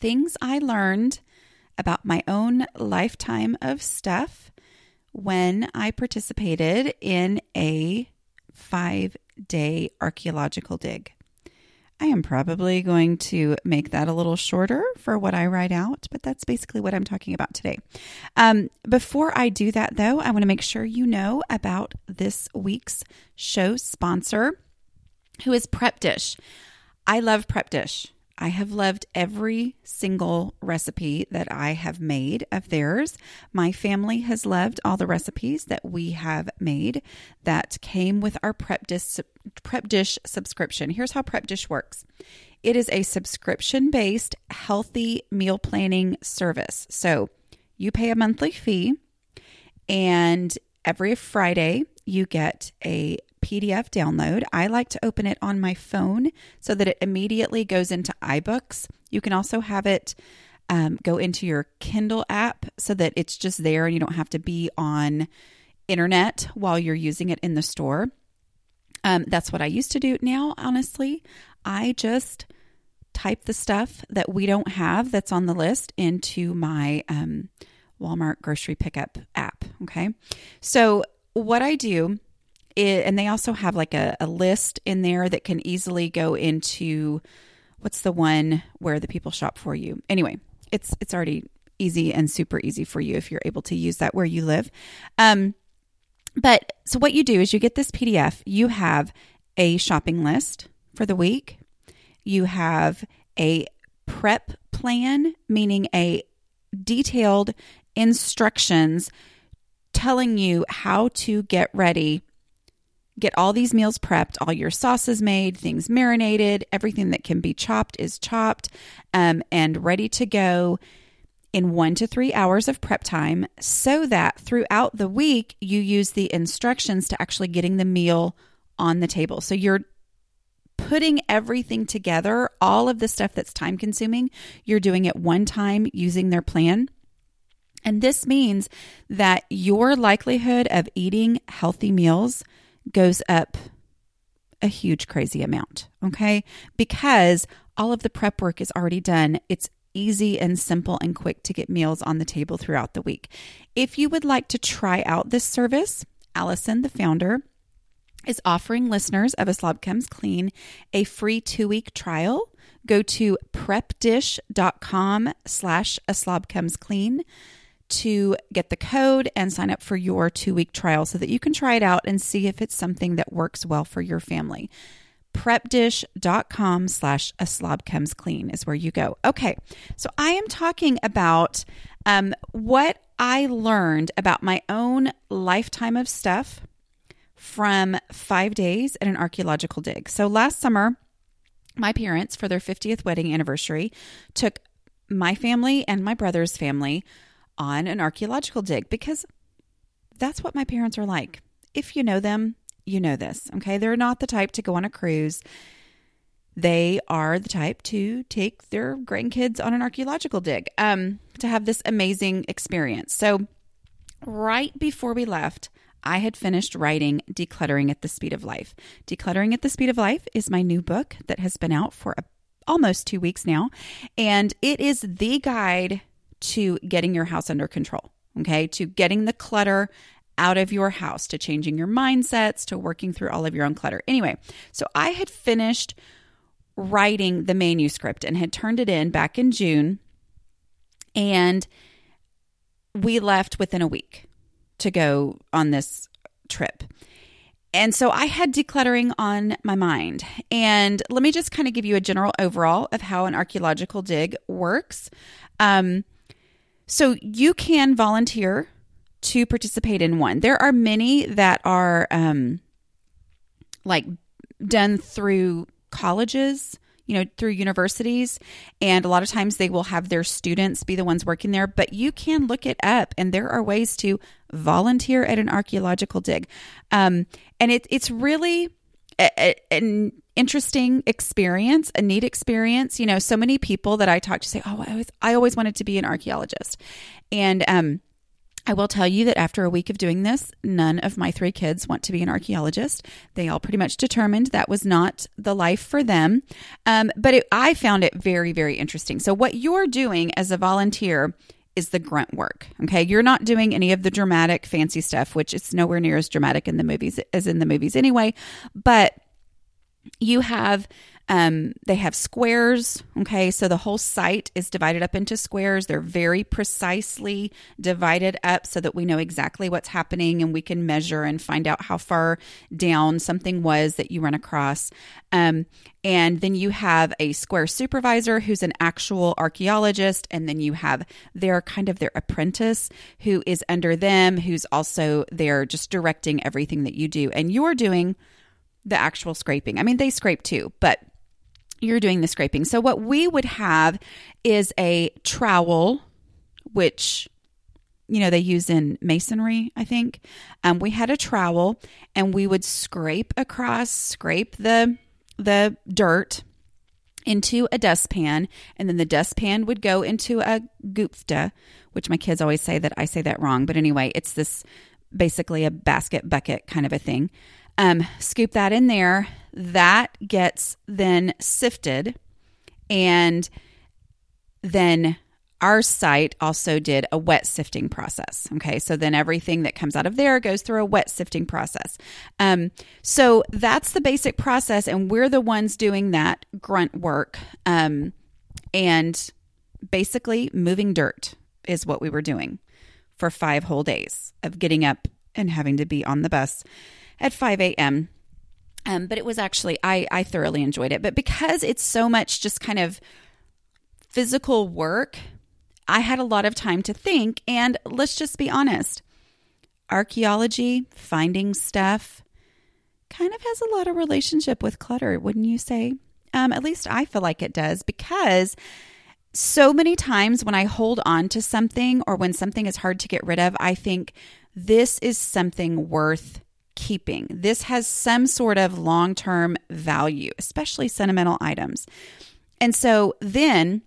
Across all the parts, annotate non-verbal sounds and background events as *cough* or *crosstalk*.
things I learned about my own lifetime of stuff when I participated in a five day archaeological dig. I am probably going to make that a little shorter for what I write out, but that's basically what I'm talking about today. Um, before I do that, though, I want to make sure you know about this week's show sponsor, who is Prep Dish. I love Prep Dish. I have loved every single recipe that I have made of theirs. My family has loved all the recipes that we have made that came with our prep dish, prep dish subscription. Here's how Prep Dish works. It is a subscription based healthy meal planning service. So you pay a monthly fee, and every Friday you get a PDF download. I like to open it on my phone so that it immediately goes into iBooks. You can also have it um, go into your Kindle app so that it's just there and you don't have to be on internet while you're using it in the store. Um, that's what I used to do now, honestly. I just type the stuff that we don't have that's on the list into my um, Walmart grocery pickup app. Okay. So, what I do it, and they also have like a, a list in there that can easily go into what's the one where the people shop for you. Anyway, it's it's already easy and super easy for you if you're able to use that where you live. Um, but so what you do is you get this PDF. You have a shopping list for the week. You have a prep plan, meaning a detailed instructions telling you how to get ready Get all these meals prepped, all your sauces made, things marinated, everything that can be chopped is chopped um, and ready to go in one to three hours of prep time so that throughout the week you use the instructions to actually getting the meal on the table. So you're putting everything together, all of the stuff that's time consuming, you're doing it one time using their plan. And this means that your likelihood of eating healthy meals goes up a huge, crazy amount. Okay. Because all of the prep work is already done. It's easy and simple and quick to get meals on the table throughout the week. If you would like to try out this service, Allison, the founder, is offering listeners of A Slob Comes Clean a free two-week trial. Go to prepdish.com slash a slob comes clean to get the code and sign up for your two week trial so that you can try it out and see if it's something that works well for your family. Prepdish.com slash a slob comes clean is where you go. Okay, so I am talking about um, what I learned about my own lifetime of stuff from five days at an archaeological dig. So last summer, my parents, for their 50th wedding anniversary, took my family and my brother's family on an archaeological dig because that's what my parents are like. If you know them, you know this, okay? They're not the type to go on a cruise. They are the type to take their grandkids on an archaeological dig um, to have this amazing experience. So, right before we left, I had finished writing Decluttering at the Speed of Life. Decluttering at the Speed of Life is my new book that has been out for a, almost two weeks now, and it is the guide to getting your house under control, okay? To getting the clutter out of your house, to changing your mindsets, to working through all of your own clutter. Anyway, so I had finished writing the manuscript and had turned it in back in June. And we left within a week to go on this trip. And so I had decluttering on my mind. And let me just kind of give you a general overall of how an archaeological dig works. Um, so you can volunteer to participate in one. There are many that are um, like done through colleges. you know, through universities. And a lot of times they will have their students be the ones working there, but you can look it up and there are ways to volunteer at an archaeological dig. Um, and it, it's really a, an interesting experience, a neat experience. You know, so many people that I talk to say, "Oh, I always, I always wanted to be an archaeologist," and um, I will tell you that after a week of doing this, none of my three kids want to be an archaeologist. They all pretty much determined that was not the life for them. Um, but it, I found it very, very interesting. So, what you're doing as a volunteer is the grunt work. Okay. You're not doing any of the dramatic, fancy stuff, which is nowhere near as dramatic in the movies as in the movies anyway. But you have um, they have squares. Okay, so the whole site is divided up into squares. They're very precisely divided up so that we know exactly what's happening and we can measure and find out how far down something was that you run across. Um, and then you have a square supervisor who's an actual archaeologist, and then you have their kind of their apprentice who is under them, who's also there just directing everything that you do. And you're doing the actual scraping. I mean, they scrape too, but you're doing the scraping. So, what we would have is a trowel, which you know they use in masonry i think um, we had a trowel and we would scrape across scrape the the dirt into a dustpan and then the dustpan would go into a gupta which my kids always say that i say that wrong but anyway it's this basically a basket bucket kind of a thing um, scoop that in there. That gets then sifted. And then our site also did a wet sifting process. Okay, so then everything that comes out of there goes through a wet sifting process. Um, so that's the basic process, and we're the ones doing that grunt work. Um, and basically, moving dirt is what we were doing for five whole days of getting up and having to be on the bus at 5 a.m. Um, but it was actually, I, I thoroughly enjoyed it. But because it's so much just kind of physical work, I had a lot of time to think. And let's just be honest archaeology, finding stuff, kind of has a lot of relationship with clutter, wouldn't you say? Um, at least I feel like it does because so many times when I hold on to something or when something is hard to get rid of, I think this is something worth keeping. This has some sort of long term value, especially sentimental items. And so then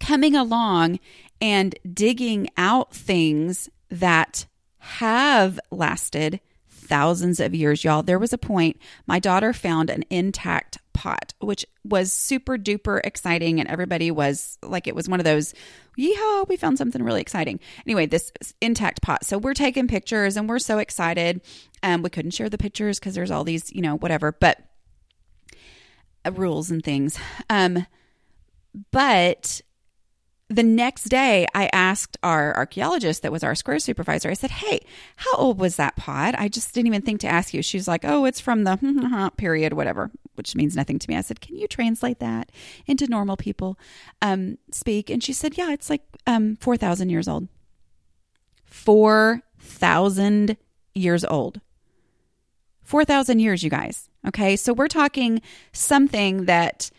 coming along and digging out things that have lasted thousands of years, y'all. There was a point my daughter found an intact pot, which was super duper exciting. And everybody was like, it was one of those, yeehaw, we found something really exciting. Anyway, this intact pot. So we're taking pictures and we're so excited. Um, we couldn't share the pictures because there's all these, you know, whatever, but uh, rules and things. Um, but the next day, I asked our archaeologist that was our square supervisor, I said, Hey, how old was that pod? I just didn't even think to ask you. She's like, Oh, it's from the *laughs* period, whatever, which means nothing to me. I said, Can you translate that into normal people um, speak? And she said, Yeah, it's like um, 4,000 years old. 4,000 years old. 4,000 years, you guys. Okay. So we're talking something that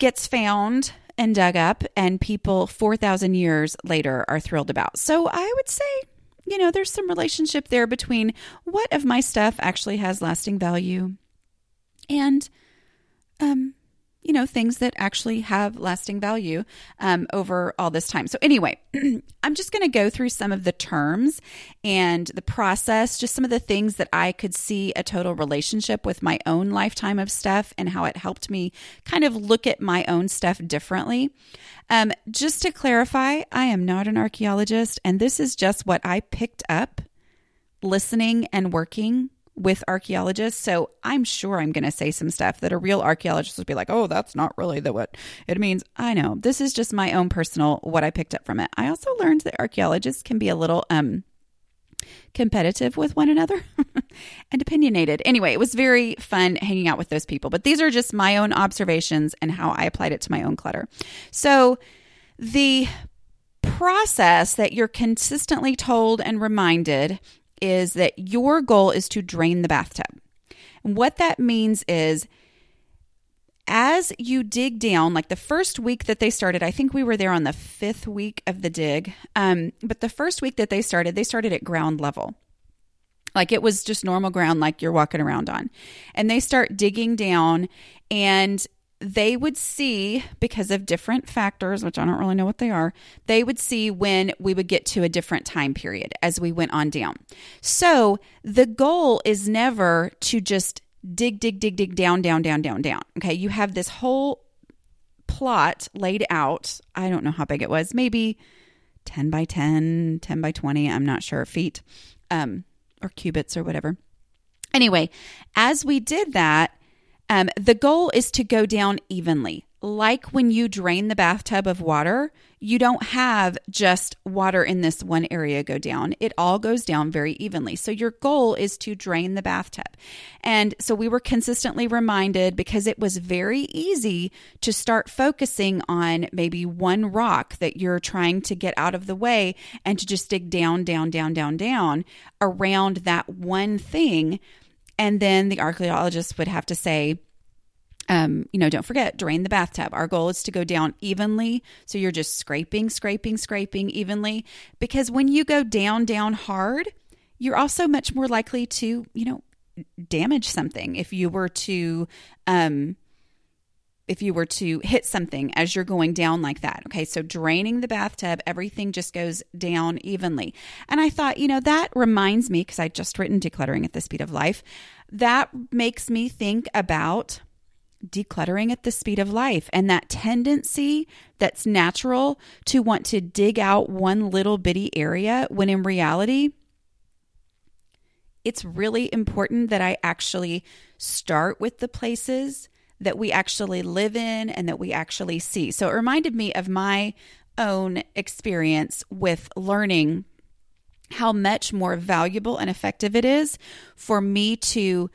gets found and dug up, and people 4,000 years later are thrilled about. So I would say, you know, there's some relationship there between what of my stuff actually has lasting value and um, you know, things that actually have lasting value um, over all this time. So, anyway, *clears throat* I'm just going to go through some of the terms and the process, just some of the things that I could see a total relationship with my own lifetime of stuff and how it helped me kind of look at my own stuff differently. Um, just to clarify, I am not an archaeologist, and this is just what I picked up listening and working with archaeologists. So I'm sure I'm going to say some stuff that a real archaeologist would be like, oh, that's not really the what it means. I know. This is just my own personal what I picked up from it. I also learned that archaeologists can be a little um competitive with one another *laughs* and opinionated. Anyway, it was very fun hanging out with those people. But these are just my own observations and how I applied it to my own clutter. So the process that you're consistently told and reminded is that your goal is to drain the bathtub. And what that means is as you dig down, like the first week that they started, I think we were there on the fifth week of the dig. Um, but the first week that they started, they started at ground level. Like it was just normal ground, like you're walking around on. And they start digging down, and they would see, because of different factors, which I don't really know what they are, they would see when we would get to a different time period as we went on down. So the goal is never to just dig, dig, dig, dig down, down, down, down, down. Okay. You have this whole plot laid out. I don't know how big it was, maybe 10 by 10, 10 by 20. I'm not sure, feet um, or cubits or whatever. Anyway, as we did that, um, the goal is to go down evenly like when you drain the bathtub of water, you don't have just water in this one area go down. It all goes down very evenly. So your goal is to drain the bathtub. And so we were consistently reminded because it was very easy to start focusing on maybe one rock that you're trying to get out of the way and to just dig down, down, down, down, down around that one thing. And then the archaeologist would have to say, um, you know, don't forget, drain the bathtub. Our goal is to go down evenly. So you're just scraping, scraping, scraping evenly. Because when you go down, down hard, you're also much more likely to, you know, damage something if you were to, um, if you were to hit something as you're going down like that. Okay, so draining the bathtub, everything just goes down evenly. And I thought, you know, that reminds me, because I just written decluttering at the speed of life, that makes me think about decluttering at the speed of life and that tendency that's natural to want to dig out one little bitty area when in reality, it's really important that I actually start with the places that we actually live in and that we actually see. So it reminded me of my own experience with learning how much more valuable and effective it is for me to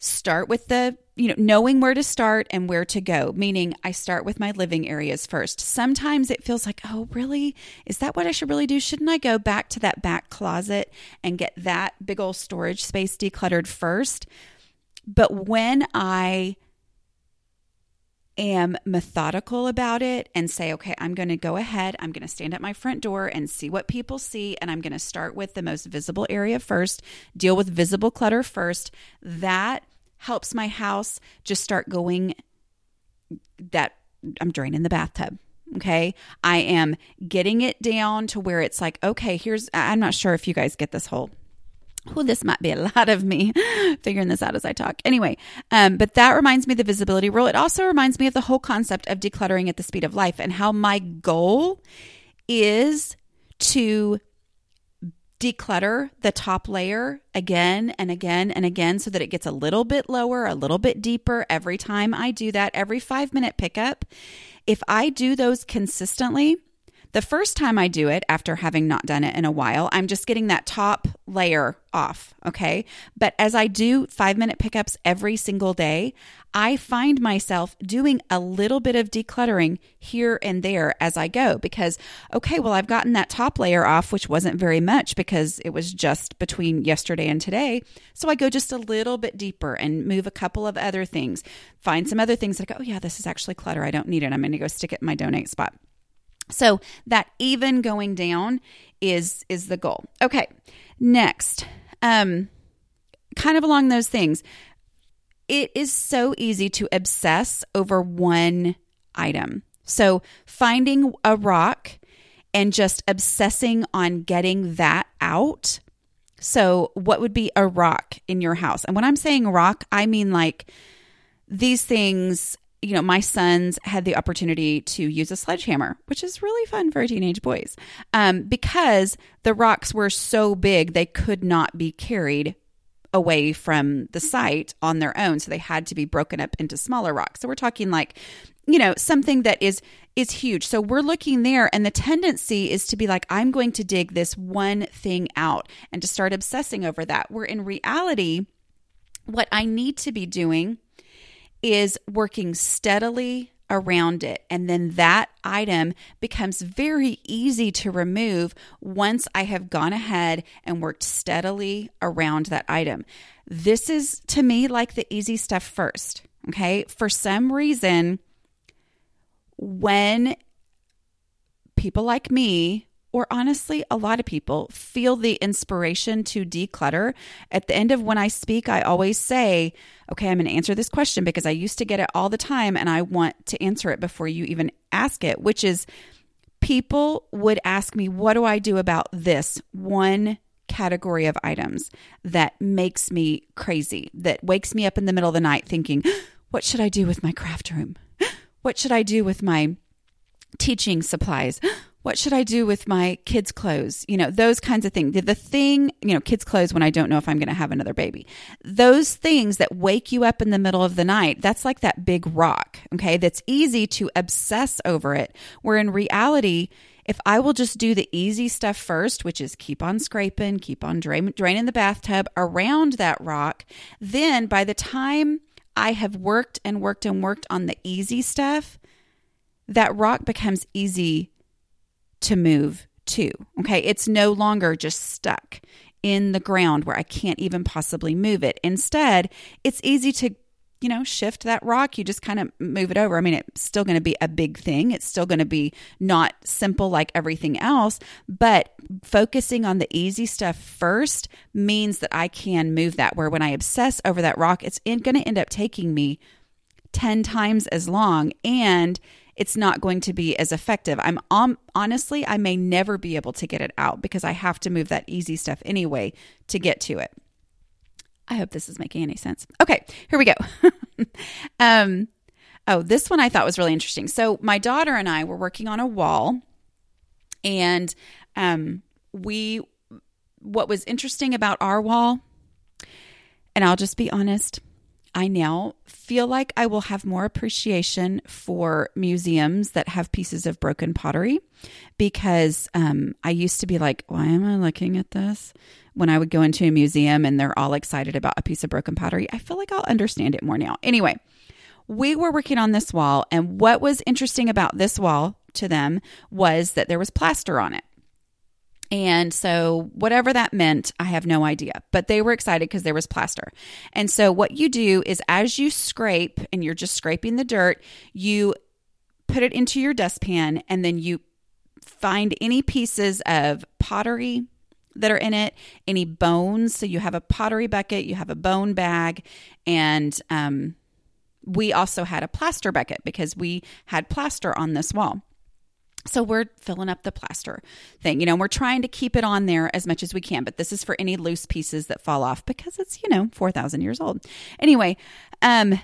start with the you know knowing where to start and where to go meaning i start with my living areas first. Sometimes it feels like oh really? Is that what i should really do? Shouldn't i go back to that back closet and get that big old storage space decluttered first? But when i am methodical about it and say, okay, I'm going to go ahead, I'm going to stand at my front door and see what people see, and I'm going to start with the most visible area first, deal with visible clutter first. That helps my house just start going that I'm draining the bathtub. Okay. I am getting it down to where it's like, okay, here's, I'm not sure if you guys get this whole well, this might be a *laughs* lot of me figuring this out as I talk. Anyway, um, but that reminds me of the visibility rule. It also reminds me of the whole concept of decluttering at the speed of life and how my goal is to declutter the top layer again and again and again so that it gets a little bit lower, a little bit deeper every time I do that, every five minute pickup. If I do those consistently, the first time I do it, after having not done it in a while, I'm just getting that top layer off. Okay. But as I do five minute pickups every single day, I find myself doing a little bit of decluttering here and there as I go because, okay, well, I've gotten that top layer off, which wasn't very much because it was just between yesterday and today. So I go just a little bit deeper and move a couple of other things, find some other things that I go, oh, yeah, this is actually clutter. I don't need it. I'm going to go stick it in my donate spot. So that even going down is is the goal. Okay. Next, um kind of along those things. It is so easy to obsess over one item. So finding a rock and just obsessing on getting that out. So, what would be a rock in your house? And when I'm saying rock, I mean like these things you know, my sons had the opportunity to use a sledgehammer, which is really fun for teenage boys, um, because the rocks were so big they could not be carried away from the site on their own. So they had to be broken up into smaller rocks. So we're talking like, you know, something that is is huge. So we're looking there and the tendency is to be like I'm going to dig this one thing out and to start obsessing over that. Where in reality what I need to be doing is working steadily around it. And then that item becomes very easy to remove once I have gone ahead and worked steadily around that item. This is to me like the easy stuff first. Okay. For some reason, when people like me, or honestly, a lot of people feel the inspiration to declutter. At the end of when I speak, I always say, okay, I'm going to answer this question because I used to get it all the time and I want to answer it before you even ask it, which is people would ask me, what do I do about this one category of items that makes me crazy, that wakes me up in the middle of the night thinking, *gasps* what should I do with my craft room? *gasps* What should I do with my teaching supplies? What should I do with my kids' clothes? You know, those kinds of things. The thing, you know, kids' clothes when I don't know if I'm going to have another baby. Those things that wake you up in the middle of the night, that's like that big rock, okay? That's easy to obsess over it. Where in reality, if I will just do the easy stuff first, which is keep on scraping, keep on drain, draining the bathtub around that rock, then by the time I have worked and worked and worked on the easy stuff, that rock becomes easy to move to. Okay. It's no longer just stuck in the ground where I can't even possibly move it. Instead, it's easy to you know, shift that rock, you just kind of move it over. I mean, it's still going to be a big thing. It's still going to be not simple like everything else, but focusing on the easy stuff first means that I can move that. Where when I obsess over that rock, it's going to end up taking me 10 times as long and it's not going to be as effective. I'm um, honestly, I may never be able to get it out because I have to move that easy stuff anyway to get to it. I hope this is making any sense. Okay, here we go. *laughs* um, oh, this one I thought was really interesting. So my daughter and I were working on a wall, and um, we what was interesting about our wall, and I'll just be honest, I now feel like I will have more appreciation for museums that have pieces of broken pottery because um, I used to be like, why am I looking at this? when I would go into a museum and they're all excited about a piece of broken pottery, I feel like I'll understand it more now. Anyway, we were working on this wall, and what was interesting about this wall to them was that there was plaster on it. And so, whatever that meant, I have no idea. But they were excited because there was plaster. And so, what you do is as you scrape and you're just scraping the dirt, you put it into your dustpan and then you find any pieces of pottery, that are in it, any bones. So you have a pottery bucket, you have a bone bag, and um, we also had a plaster bucket because we had plaster on this wall. So we're filling up the plaster thing. You know, we're trying to keep it on there as much as we can, but this is for any loose pieces that fall off because it's, you know, 4,000 years old. Anyway, um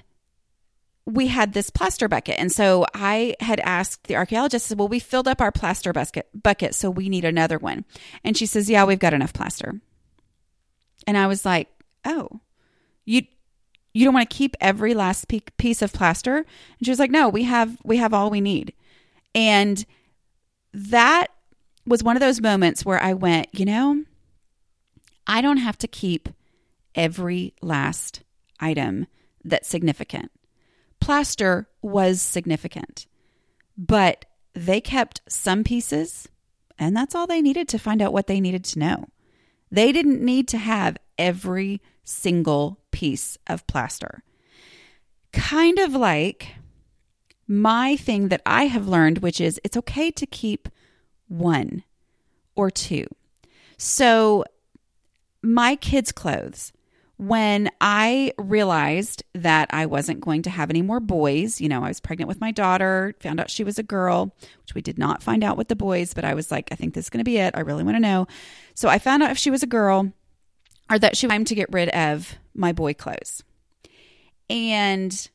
we had this plaster bucket. And so I had asked the archaeologist, well, we filled up our plaster bucket, bucket, so we need another one. And she says, yeah, we've got enough plaster. And I was like, oh, you you don't want to keep every last piece of plaster? And she was like, no, we have we have all we need. And that was one of those moments where I went, you know, I don't have to keep every last item that's significant plaster was significant, but they kept some pieces, and that's all they needed to find out what they needed to know. They didn't need to have every single piece of plaster. Kind of like my thing that I have learned, which is it's okay to keep one or two. So, my kids' clothes, when I realized that I wasn't going to have any more boys, you know, I was pregnant with my daughter, found out she was a girl, which we did not find out with the boys, but I was like, I think this is going to be it. I really want to know. So I found out if she was a girl or that she wanted to get rid of my boy clothes. And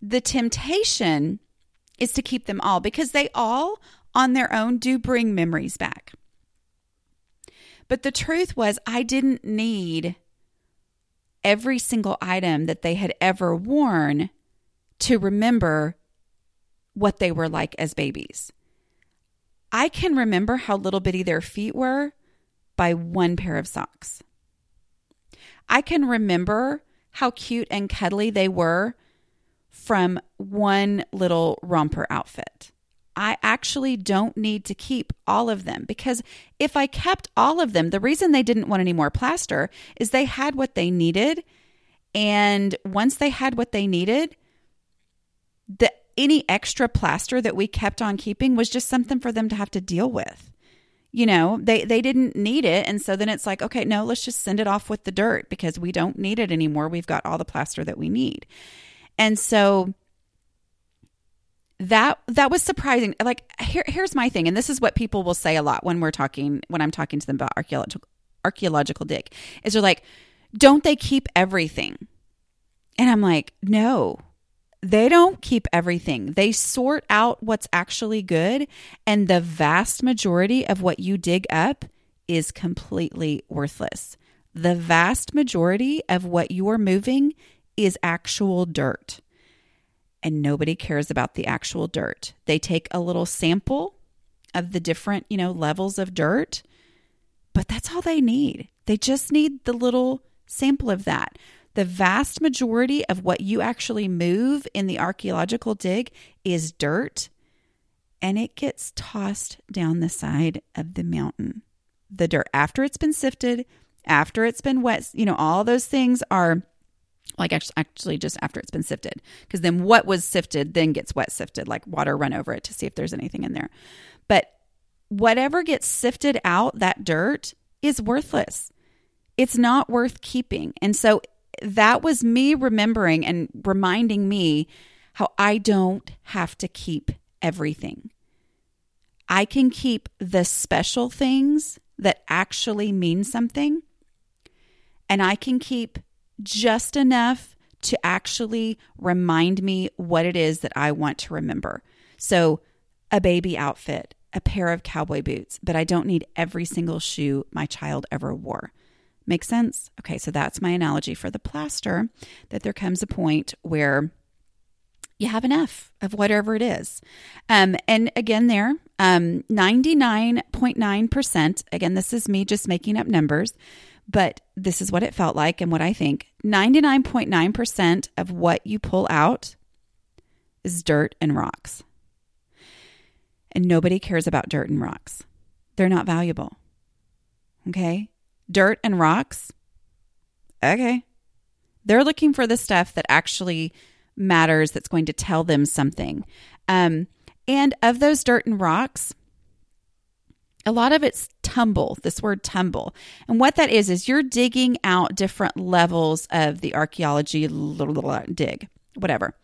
the temptation is to keep them all because they all on their own do bring memories back. But the truth was, I didn't need every single item that they had ever worn to remember what they were like as babies. I can remember how little bitty their feet were by one pair of socks. I can remember how cute and cuddly they were from one little romper outfit. I actually don't need to keep all of them because if I kept all of them, the reason they didn't want any more plaster is they had what they needed And once they had what they needed, the any extra plaster that we kept on keeping was just something for them to have to deal with. You know, they they didn't need it and so then it's like, okay, no, let's just send it off with the dirt because we don't need it anymore. We've got all the plaster that we need. And so that that was surprising. Like here here's my thing and this is what people will say a lot when we're talking when I'm talking to them about archaeological archaeological dig. Is they're like, "Don't they keep everything?" And I'm like, "No, they don't keep everything. They sort out what's actually good, and the vast majority of what you dig up is completely worthless. The vast majority of what you are moving is actual dirt. And nobody cares about the actual dirt. They take a little sample of the different, you know, levels of dirt, but that's all they need. They just need the little sample of that. The vast majority of what you actually move in the archaeological dig is dirt and it gets tossed down the side of the mountain. The dirt, after it's been sifted, after it's been wet, you know, all those things are like actually just after it's been sifted. Because then what was sifted then gets wet sifted like water run over it to see if there's anything in there. But whatever gets sifted out that dirt is worthless. It's not worth keeping. And so that was me remembering and reminding me how I don't have to keep everything. I can keep the special things that actually mean something, and I can keep just enough to actually remind me what it is that I want to remember. So, a baby outfit, a pair of cowboy boots, but I don't need every single shoe my child ever wore. Make sense? Okay, so that's my analogy for the plaster that there comes a point where you have enough of whatever it is. Um, and again, there, um, 99.9%, again, this is me just making up numbers, but this is what it felt like and what I think 99.9% of what you pull out is dirt and rocks. And nobody cares about dirt and rocks, they're not valuable. Okay dirt and rocks. Okay. They're looking for the stuff that actually matters, that's going to tell them something. Um, and of those dirt and rocks, a lot of it's tumble, this word tumble. And what that is, is you're digging out different levels of the archaeology dig, whatever.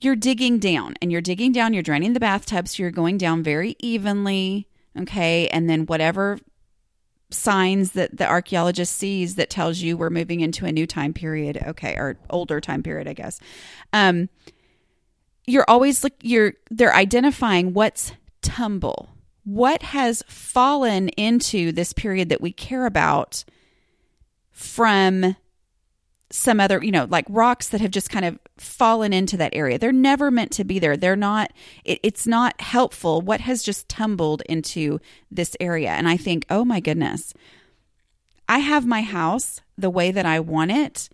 You're digging down and you're digging down, you're draining the bathtub, so you're going down very evenly. Okay. And then whatever signs that the archaeologist sees that tells you we're moving into a new time period okay or older time period i guess um you're always look you're they're identifying what's tumble what has fallen into this period that we care about from some other, you know, like rocks that have just kind of fallen into that area. They're never meant to be there. They're not, it, it's not helpful. What has just tumbled into this area? And I think, oh my goodness, I have my house the way that I want it.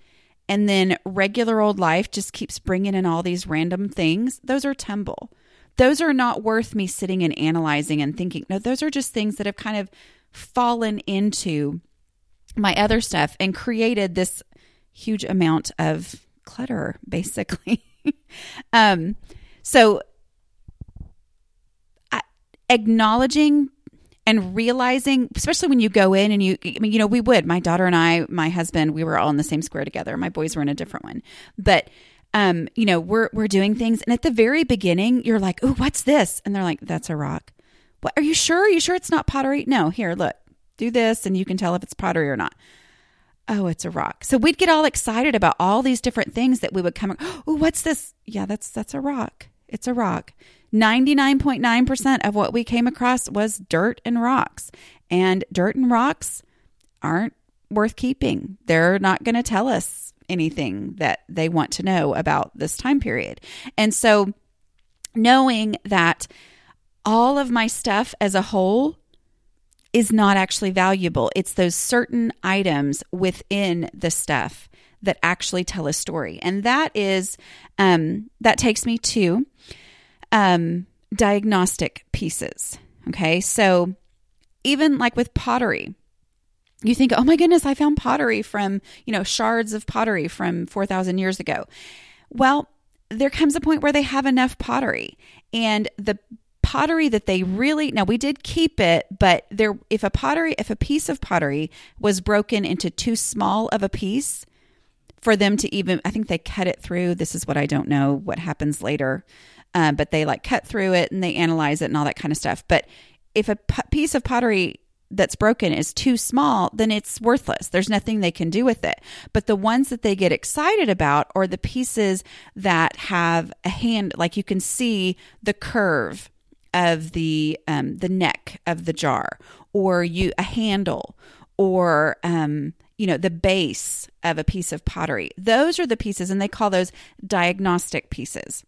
And then regular old life just keeps bringing in all these random things. Those are tumble. Those are not worth me sitting and analyzing and thinking. No, those are just things that have kind of fallen into my other stuff and created this huge amount of clutter, *laughs* basically. um, so, I, acknowledging and realizing, especially when you go in and you, I mean, you know, we would, my daughter and I, my husband, we were all in the same square together. My boys were in a different one. But, um, you know, we're, we're doing things. And at the very beginning, you're like, oh, what's this? And they're like, that's a rock. What, are you sure? Are you sure it's not pottery? No, here, look, do this and you can tell if it's pottery or not oh, it's a rock. So we'd get all excited about all these different things that we would come, *gasps* oh, what's this? Yeah, that's that's a rock. It's a rock. 99.9% of what we came across was dirt and rocks. And dirt and rocks aren't worth keeping. They're not going to tell us anything that they want to know about this time period. And so knowing that all of my stuff as a whole is not actually valuable. It's those certain items within the stuff that actually tell a story. And that is, um, that takes me to um, diagnostic pieces. Okay. So even like with pottery, you think, oh my goodness, I found pottery from, you know, shards of pottery from 4,000 years ago. Well, there comes a point where they have enough pottery and the pottery that they really now we did keep it but there if a pottery if a piece of pottery was broken into too small of a piece for them to even i think they cut it through this is what i don't know what happens later um, but they like cut through it and they analyze it and all that kind of stuff but if a p- piece of pottery that's broken is too small, then it's worthless. There's nothing they can do with it. But the ones that they get excited about are the pieces that have a hand, like you can see the curve of the um, the neck of the jar, or you a handle, or um, you know the base of a piece of pottery. Those are the pieces, and they call those diagnostic pieces,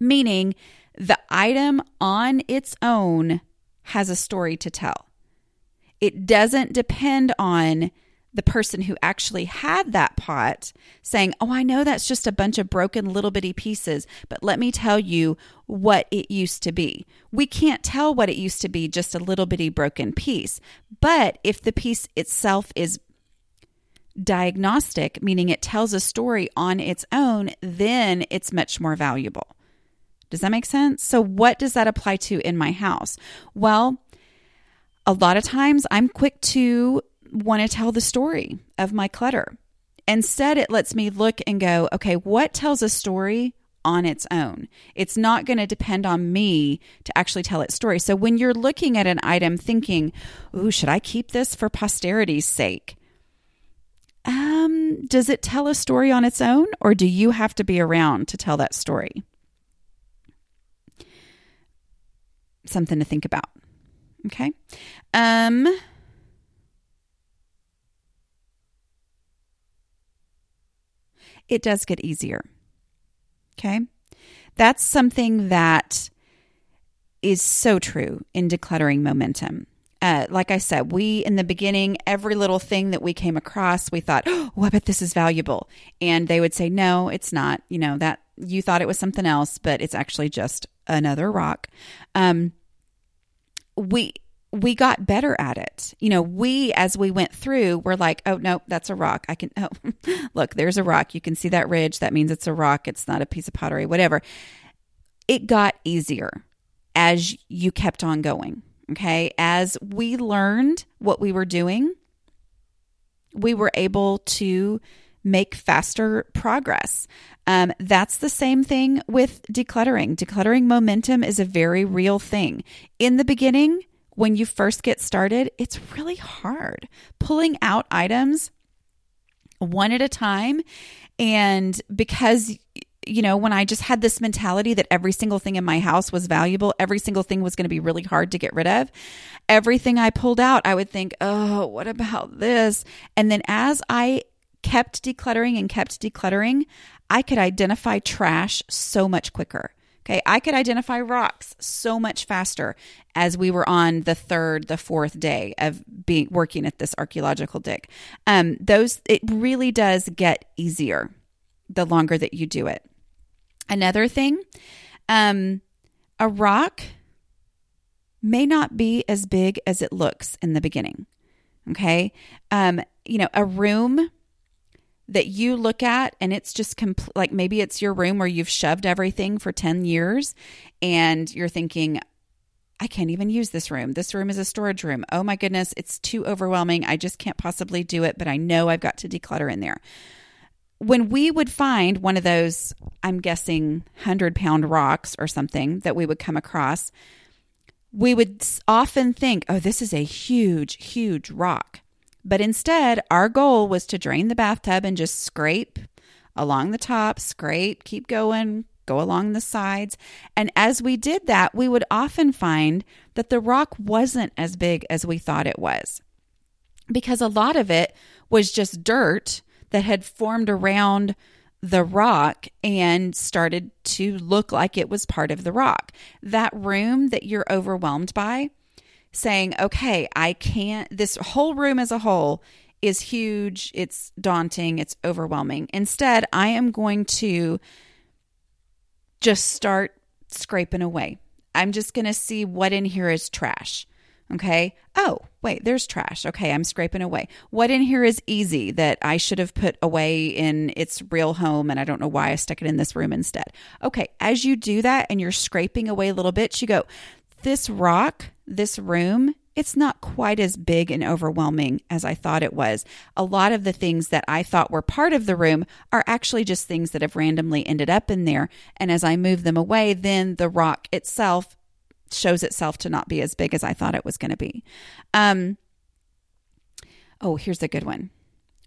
meaning the item on its own has a story to tell. It doesn't depend on the person who actually had that pot saying, Oh, I know that's just a bunch of broken little bitty pieces, but let me tell you what it used to be. We can't tell what it used to be, just a little bitty broken piece. But if the piece itself is diagnostic, meaning it tells a story on its own, then it's much more valuable. Does that make sense? So, what does that apply to in my house? Well, a lot of times I'm quick to want to tell the story of my clutter. Instead, it lets me look and go, okay, what tells a story on its own? It's not going to depend on me to actually tell its story. So when you're looking at an item thinking, ooh, should I keep this for posterity's sake? Um, does it tell a story on its own, or do you have to be around to tell that story? Something to think about. Okay. Um, it does get easier. Okay. That's something that is so true in decluttering momentum. Uh, like I said, we in the beginning, every little thing that we came across, we thought, *gasps* oh, I bet this is valuable. And they would say, no, it's not. You know, that you thought it was something else, but it's actually just another rock. Um, we, we got better at it. You know, we, as we went through, were like, oh, no, that's a rock. I can, *laughs* oh, look, there's a rock. You can see that ridge. That means it's a rock. It's not a piece of pottery, whatever. It got easier as you kept on going. Okay. As we learned what we were doing, we were able to make faster progress. Um, that's the same thing with decluttering. Decluttering momentum is a very real thing. In the beginning, when you first get started, it's really hard pulling out items one at a time. And because, you know, when I just had this mentality that every single thing in my house was valuable, every single thing was going to be really hard to get rid of, everything I pulled out, I would think, oh, what about this? And then as I kept decluttering and kept decluttering, I could identify trash so much quicker. Okay, I could identify rocks so much faster as we were on the third, the fourth day of being working at this archaeological dig. Um, those it really does get easier the longer that you do it. Another thing, um, a rock may not be as big as it looks in the beginning. Okay, um, you know, a room that you look at and it's just compl- like maybe it's your room where you've shoved everything for 10 years and you're thinking I can't even use this room. This room is a storage room. Oh my goodness, it's too overwhelming. I just can't possibly do it, but I know I've got to declutter in there. When we would find one of those, I'm guessing, 100 pound rocks or something that we would come across, we would often think, oh, this is a huge, huge rock. But instead, our goal was to drain the bathtub and just scrape along the top, scrape, keep going, go along the sides. And as we did that, we would often find that the rock wasn't as big as we thought it was because a lot of it was just dirt that had formed around the rock and started to look like it was part of the rock. That room that you're overwhelmed by, saying, okay, I can't, this whole room as a whole is huge, it's daunting, it's overwhelming. Instead, I am going to just start scraping away. I'm just going to see what in here is trash. Okay. Oh, wait, there's trash. Okay, I'm scraping away. What in here is easy that I should have put away in its real home and I don't know why I stuck it in this room instead? Okay, as you do that and you're scraping away a little bits, you go, this rock, this room, it's not quite as big and overwhelming as I thought it was. A lot of the things that I thought were part of the room are actually just things that have randomly ended up in there. And as I move them away, then the rock itself shows itself to not be as big as I thought it was going to be. Um, oh, here's a good one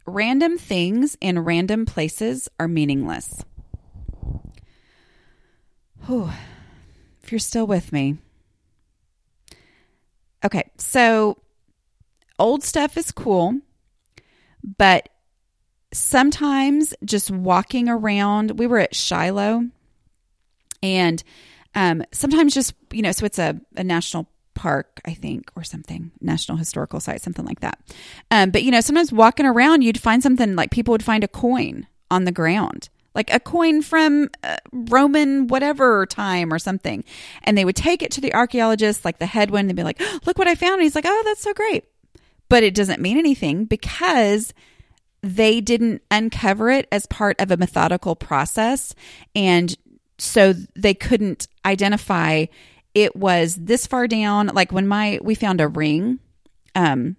random things in random places are meaningless. Whew. If you're still with me. Okay, so old stuff is cool, but sometimes just walking around, we were at Shiloh and um, sometimes just, you know, so it's a, a national park, I think, or something, national historical site, something like that. Um, but, you know, sometimes walking around, you'd find something like people would find a coin on the ground, like a coin from uh, Roman whatever time or something. And they would take it to the archaeologist, like the head one, and be like, look what I found. And he's like, oh, that's so great. But it doesn't mean anything because they didn't uncover it as part of a methodical process and so they couldn't identify it was this far down like when my we found a ring um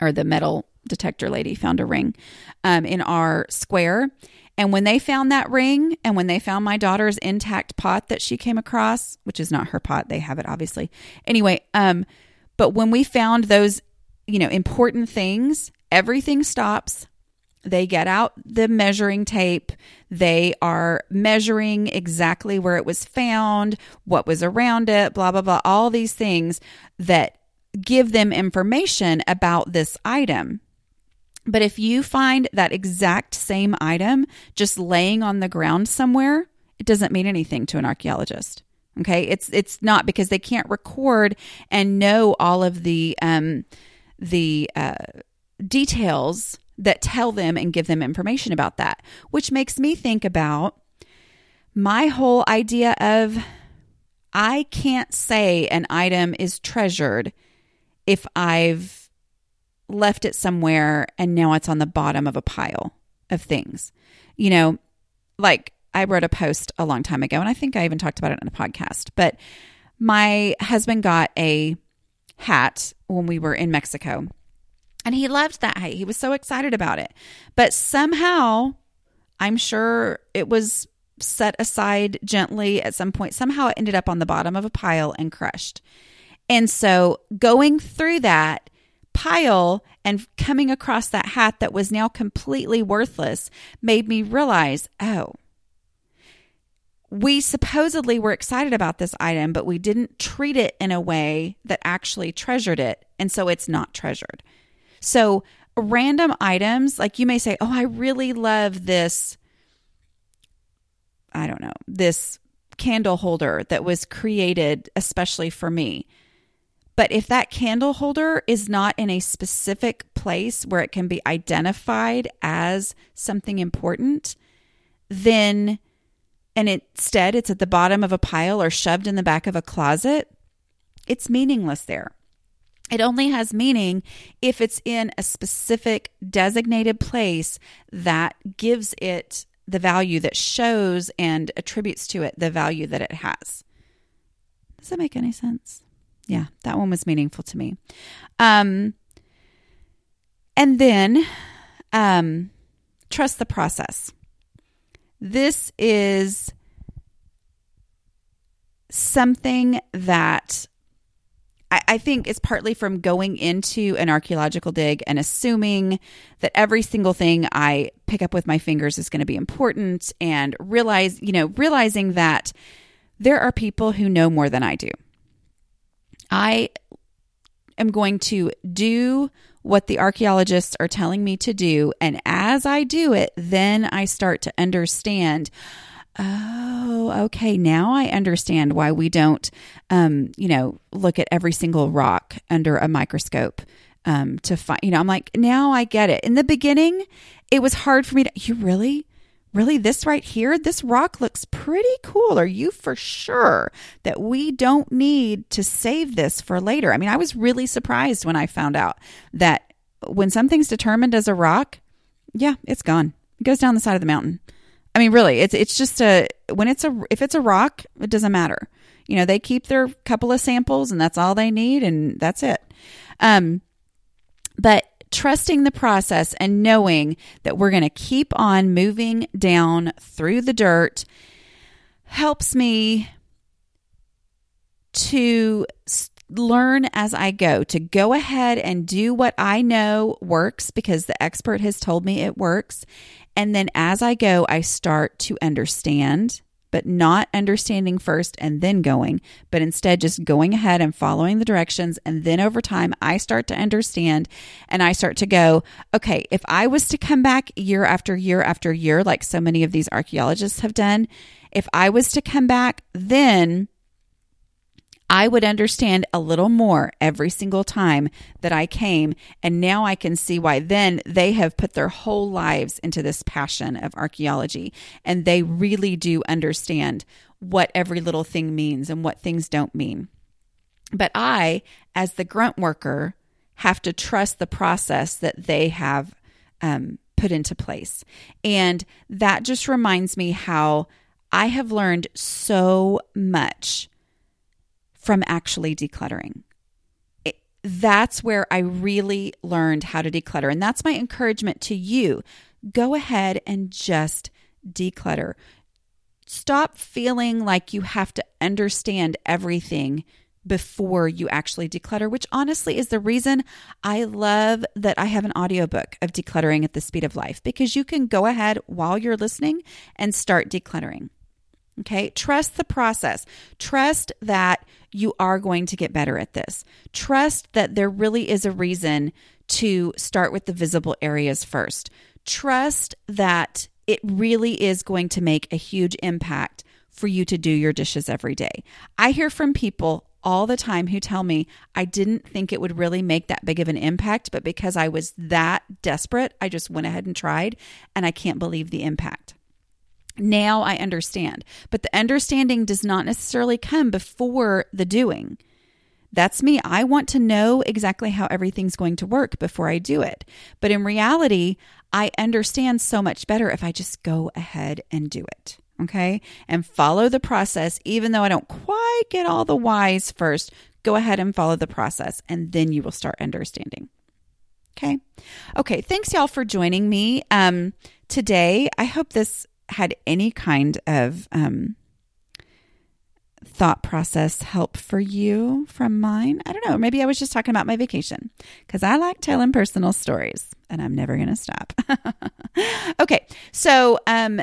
or the metal detector lady found a ring um in our square and when they found that ring and when they found my daughter's intact pot that she came across which is not her pot they have it obviously anyway um but when we found those you know important things everything stops they get out the measuring tape. They are measuring exactly where it was found, what was around it, blah, blah, blah, all these things that give them information about this item. But if you find that exact same item just laying on the ground somewhere, it doesn't mean anything to an archaeologist. Okay, it's it's not because they can't record and know all of the um, the uh, details that tell them and give them information about that, which makes me think about my whole idea of I can't say an item is treasured if I've left it somewhere and now it's on the bottom of a pile of things. You know, like I wrote a post a long time ago, and I think I even talked about it in a podcast, but my husband got a hat when we were in Mexico and he loved that hat. He was so excited about it. But somehow, I'm sure it was set aside gently at some point. Somehow it ended up on the bottom of a pile and crushed. And so going through that pile and coming across that hat that was now completely worthless made me realize oh, we supposedly were excited about this item, but we didn't treat it in a way that actually treasured it. And so it's not treasured. So, random items, like you may say, Oh, I really love this. I don't know, this candle holder that was created especially for me. But if that candle holder is not in a specific place where it can be identified as something important, then, and instead it's at the bottom of a pile or shoved in the back of a closet, it's meaningless there. It only has meaning if it's in a specific designated place that gives it the value that shows and attributes to it the value that it has. Does that make any sense? Yeah, that one was meaningful to me. Um, and then um, trust the process. This is something that I, I think is partly from going into an archaeological dig and assuming that every single thing I pick up with my fingers is going to be important and realize, you know, realizing that there are people who know more than I do. I am going to do what the archaeologists are telling me to do. And as I do it, then I start to understand Oh, okay. Now I understand why we don't, um, you know, look at every single rock under a microscope um, to find, you know, I'm like, now I get it. In the beginning, it was hard for me to, you really, really this right here this rock looks pretty cool. Are you for sure that we don't need to save this for later? I mean i was really surprised when i found out that when something's determined as a rock yeah it's gone. It goes down the side of the mountain. I mean really it's it's just a when it's a if it's a rock it doesn't matter. You know they keep their couple of samples and that's all they need and that's it. Um but trusting the process and knowing that we're going to keep on moving down through the dirt helps me to learn as I go, to go ahead and do what I know works because the expert has told me it works. And then as I go, I start to understand but not understanding first and then going, but instead just going ahead and following the directions. And then over time, I start to understand and I start to go, okay, if I was to come back year after year after year, like so many of these archaeologists have done, if I was to come back, then I would understand a little more every single time that I came. And now I can see why then they have put their whole lives into this passion of archaeology. And they really do understand what every little thing means and what things don't mean. But I, as the grunt worker, have to trust the process that they have um, put into place. And that just reminds me how I have learned so much from actually decluttering. It, that's where I really learned how to declutter. And that's my encouragement to you. Go ahead and just declutter. Stop feeling like you have to understand everything before you actually declutter, which honestly is the reason I love that I have an audiobook of decluttering at the speed of life because you can go ahead while you're listening and start decluttering. Okay. Trust the process. Trust that you are going to get better at this. Trust that there really is a reason to start with the visible areas first. Trust that it really is going to make a huge impact for you to do your dishes every day. I hear from people all the time who tell me I didn't think it would really make that big of an impact, but because I was that desperate, I just went ahead and tried, and I can't believe the impact. Now I understand. But the understanding does not necessarily come before the doing. That's me. I want to know exactly how everything's going to work before I do it. But in reality, I understand so much better if I just go ahead and do it. Okay. And follow the process, even though I don't quite get all the whys first. Go ahead and follow the process, and then you will start understanding. Okay. Okay. Thanks, y'all, for joining me um, today. I hope this had any kind of um, thought process help for you from mine. I don't know. Maybe I was just talking about my vacation because I like telling personal stories and I'm never going to stop. *laughs* okay. So, um,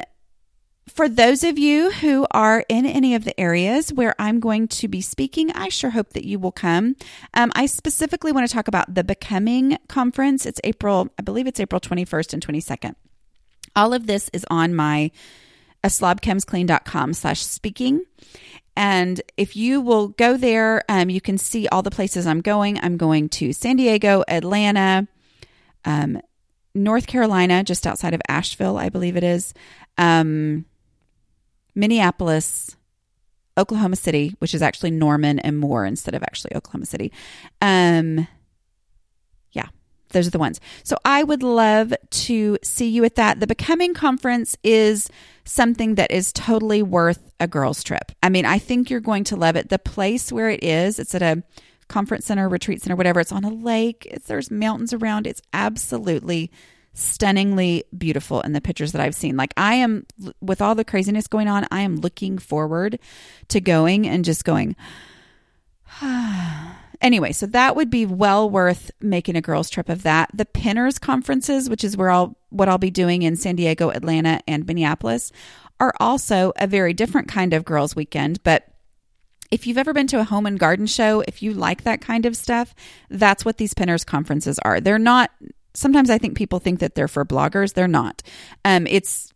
for those of you who are in any of the areas where I'm going to be speaking, I sure hope that you will come. Um, I specifically want to talk about the Becoming Conference. It's April, I believe it's April 21st and 22nd. All of this is on my aslobcomesclean.com slash speaking. And if you will go there, um, you can see all the places I'm going. I'm going to San Diego, Atlanta, um, North Carolina, just outside of Asheville, I believe it is, um, Minneapolis, Oklahoma City, which is actually Norman and Moore instead of actually Oklahoma City. Um, those are the ones. So I would love to see you at that. The Becoming Conference is something that is totally worth a girls' trip. I mean, I think you're going to love it. The place where it is, it's at a conference center, retreat center, whatever. It's on a lake. It's, there's mountains around. It's absolutely stunningly beautiful in the pictures that I've seen. Like I am with all the craziness going on, I am looking forward to going and just going Anyway, so that would be well worth making a girls trip of that. The Pinners conferences, which is where I'll what I'll be doing in San Diego, Atlanta, and Minneapolis, are also a very different kind of girls weekend, but if you've ever been to a home and garden show, if you like that kind of stuff, that's what these pinners conferences are. They're not sometimes I think people think that they're for bloggers. They're not. Um, it's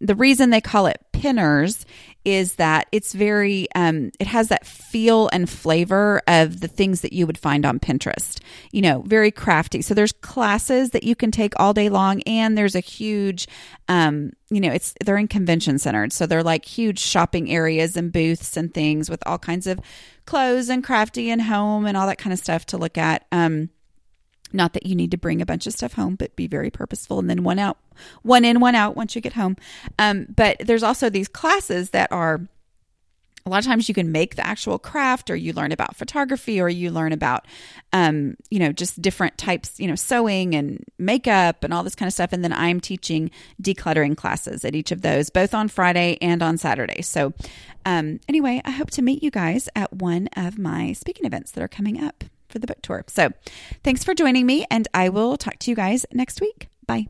the reason they call it pinners is that it's very, um, it has that feel and flavor of the things that you would find on Pinterest. You know, very crafty. So there's classes that you can take all day long, and there's a huge, um, you know, it's they're in convention centered, so they're like huge shopping areas and booths and things with all kinds of clothes and crafty and home and all that kind of stuff to look at. Um, not that you need to bring a bunch of stuff home, but be very purposeful and then one out, one in, one out once you get home. Um, but there's also these classes that are a lot of times you can make the actual craft or you learn about photography or you learn about um, you know just different types you know sewing and makeup and all this kind of stuff. And then i'm teaching decluttering classes at each of those both on friday and on saturday. So um, anyway i hope to meet you guys at one of my speaking events that are coming up for the book tour. So thanks for joining me, and I will talk to you guys next week. Bye.